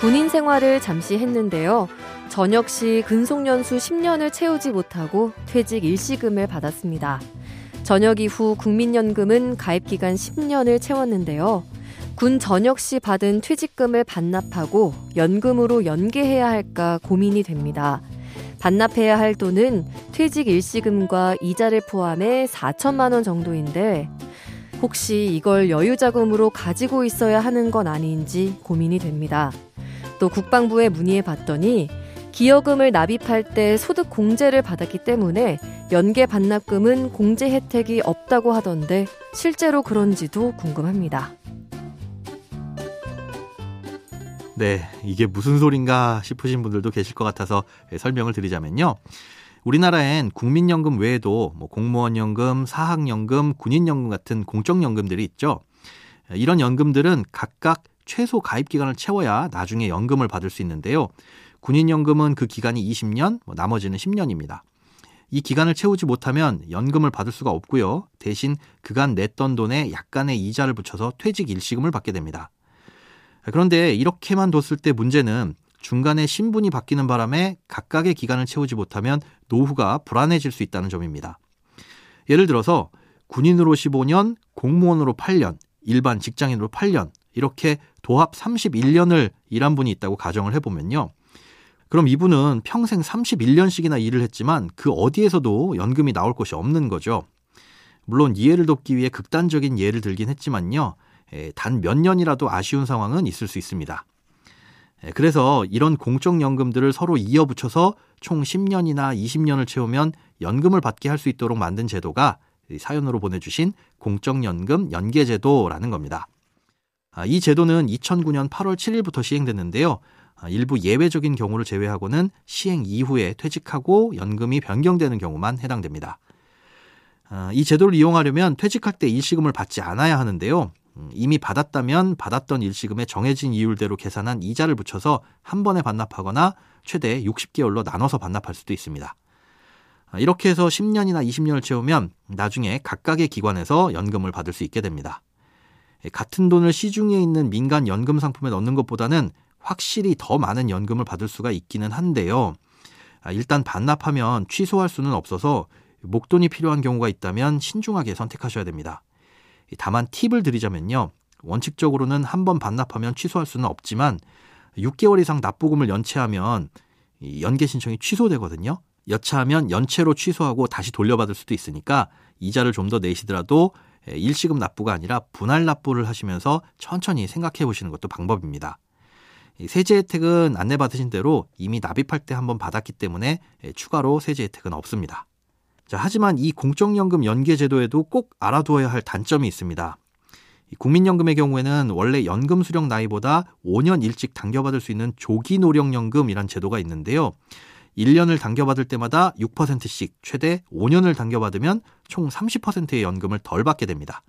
군인 생활을 잠시 했는데요. 저녁 시 근속연수 10년을 채우지 못하고 퇴직 일시금을 받았습니다. 저녁 이후 국민연금은 가입 기간 10년을 채웠는데요. 군 전역 시 받은 퇴직금을 반납하고 연금으로 연계해야 할까 고민이 됩니다. 반납해야 할 돈은 퇴직 일시금과 이자를 포함해 4천만 원 정도인데 혹시 이걸 여유 자금으로 가지고 있어야 하는 건 아닌지 고민이 됩니다. 또 국방부에 문의해 봤더니 기여금을 납입할 때 소득 공제를 받았기 때문에 연계 반납금은 공제 혜택이 없다고 하던데 실제로 그런지도 궁금합니다. 네, 이게 무슨 소린가 싶으신 분들도 계실 것 같아서 설명을 드리자면요. 우리나라엔 국민연금 외에도 뭐 공무원연금, 사학연금, 군인연금 같은 공적연금들이 있죠. 이런 연금들은 각각 최소 가입 기간을 채워야 나중에 연금을 받을 수 있는데요. 군인연금은 그 기간이 20년, 뭐 나머지는 10년입니다. 이 기간을 채우지 못하면 연금을 받을 수가 없고요. 대신 그간 냈던 돈에 약간의 이자를 붙여서 퇴직 일시금을 받게 됩니다. 그런데 이렇게만 뒀을 때 문제는 중간에 신분이 바뀌는 바람에 각각의 기간을 채우지 못하면 노후가 불안해질 수 있다는 점입니다. 예를 들어서 군인으로 15년, 공무원으로 8년, 일반 직장인으로 8년, 이렇게 도합 31년을 일한 분이 있다고 가정을 해보면요. 그럼 이분은 평생 31년씩이나 일을 했지만 그 어디에서도 연금이 나올 곳이 없는 거죠. 물론 이해를 돕기 위해 극단적인 예를 들긴 했지만요. 단 몇 년이라도 아쉬운 상황은 있을 수 있습니다. 그래서 이런 공적연금들을 서로 이어붙여서 총 10년이나 20년을 채우면 연금을 받게 할 수 있도록 만든 제도가 사연으로 보내주신 공적연금 연계제도라는 겁니다. 아, 이 제도는 2009년 8월 7일부터 시행됐는데요. 아, 일부 예외적인 경우를 제외하고는 시행 이후에 퇴직하고 연금이 변경되는 경우만 해당됩니다. 아, 이 제도를 이용하려면 퇴직할 때 일시금을 받지 않아야 하는데요. 음, 이미 받았다면 받았던 일시금에 정해진 이율대로 계산한 이자를 붙여서 한 번에 반납하거나 최대 60개월로 나눠서 반납할 수도 있습니다. 이렇게 해서 10년이나 20년을 채우면 나중에 각각의 기관에서 연금을 받을 수 있게 됩니다. 같은 돈을 시중에 있는 민간 연금 상품에 넣는 것보다는 확실히 더 많은 연금을 받을 수가 있기는 한데요. 아, 일단 반납하면 취소할 수는 없어서 목돈이 필요한 경우가 있다면 신중하게 선택하셔야 됩니다. 다만 팁을 드리자면요. 원칙적으로는 한 번 반납하면 취소할 수는 없지만 6개월 이상 납부금을 연체하면 연계 신청이 취소되거든요. 여차하면 연체로 취소하고 다시 돌려받을 수도 있으니까 이자를 좀 더 내시더라도 예, 일시금 납부가 아니라 분할 납부를 하시면서 천천히 생각해 보시는 것도 방법입니다. 세제 혜택은 안내받으신 대로 이미 납입할 때 한번 받았기 때문에 예, 추가로 세제 혜택은 없습니다. 자, 하지만 이 공적연금 연계 제도에도 꼭 알아두어야 할 단점이 있습니다. 국민연금의 경우에는 원래 연금 수령 나이보다 5년 일찍 당겨받을 수 있는 조기 노령연금이란 제도가 있는데요. 1년을 당겨받을 때마다 6%씩 최대 5년을 당겨받으면 총 30%의 연금을 덜 받게 됩니다.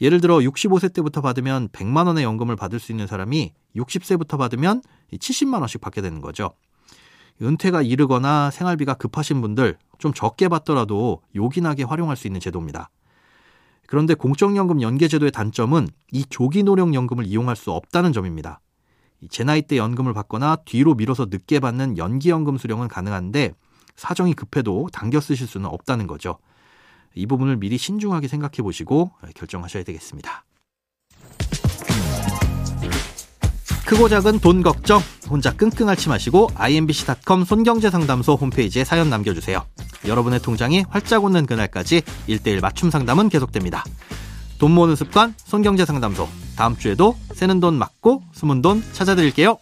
예를 들어 65세 때부터 받으면 100만 원의 연금을 받을 수 있는 사람이 60세부터 받으면 70만 원씩 받게 되는 거죠. 은퇴가 이르거나 생활비가 급하신 분들 좀 적게 받더라도 요긴하게 활용할 수 있는 제도입니다. 그런데 공적연금 연계제도의 단점은 이 조기 노령연금을 이용할 수 없다는 점입니다. 제 나이 때 연금을 받거나 뒤로 미뤄서 늦게 받는 연기연금 수령은 가능한데 사정이 급해도 당겨 쓰실 수는 없다는 거죠. 이 부분을 미리 신중하게 생각해 보시고 결정하셔야 되겠습니다. 크고 작은 돈 걱정 혼자 끙끙 앓지 마시고 imbc.com 손경제상담소 홈페이지에 사연 남겨주세요. 여러분의 통장이 활짝 웃는 그날까지 1대1 맞춤 상담은 계속됩니다. 돈 모으는 습관 손경제상담소 다음 주에도 새는 돈 맞고 숨은 돈 찾아드릴게요.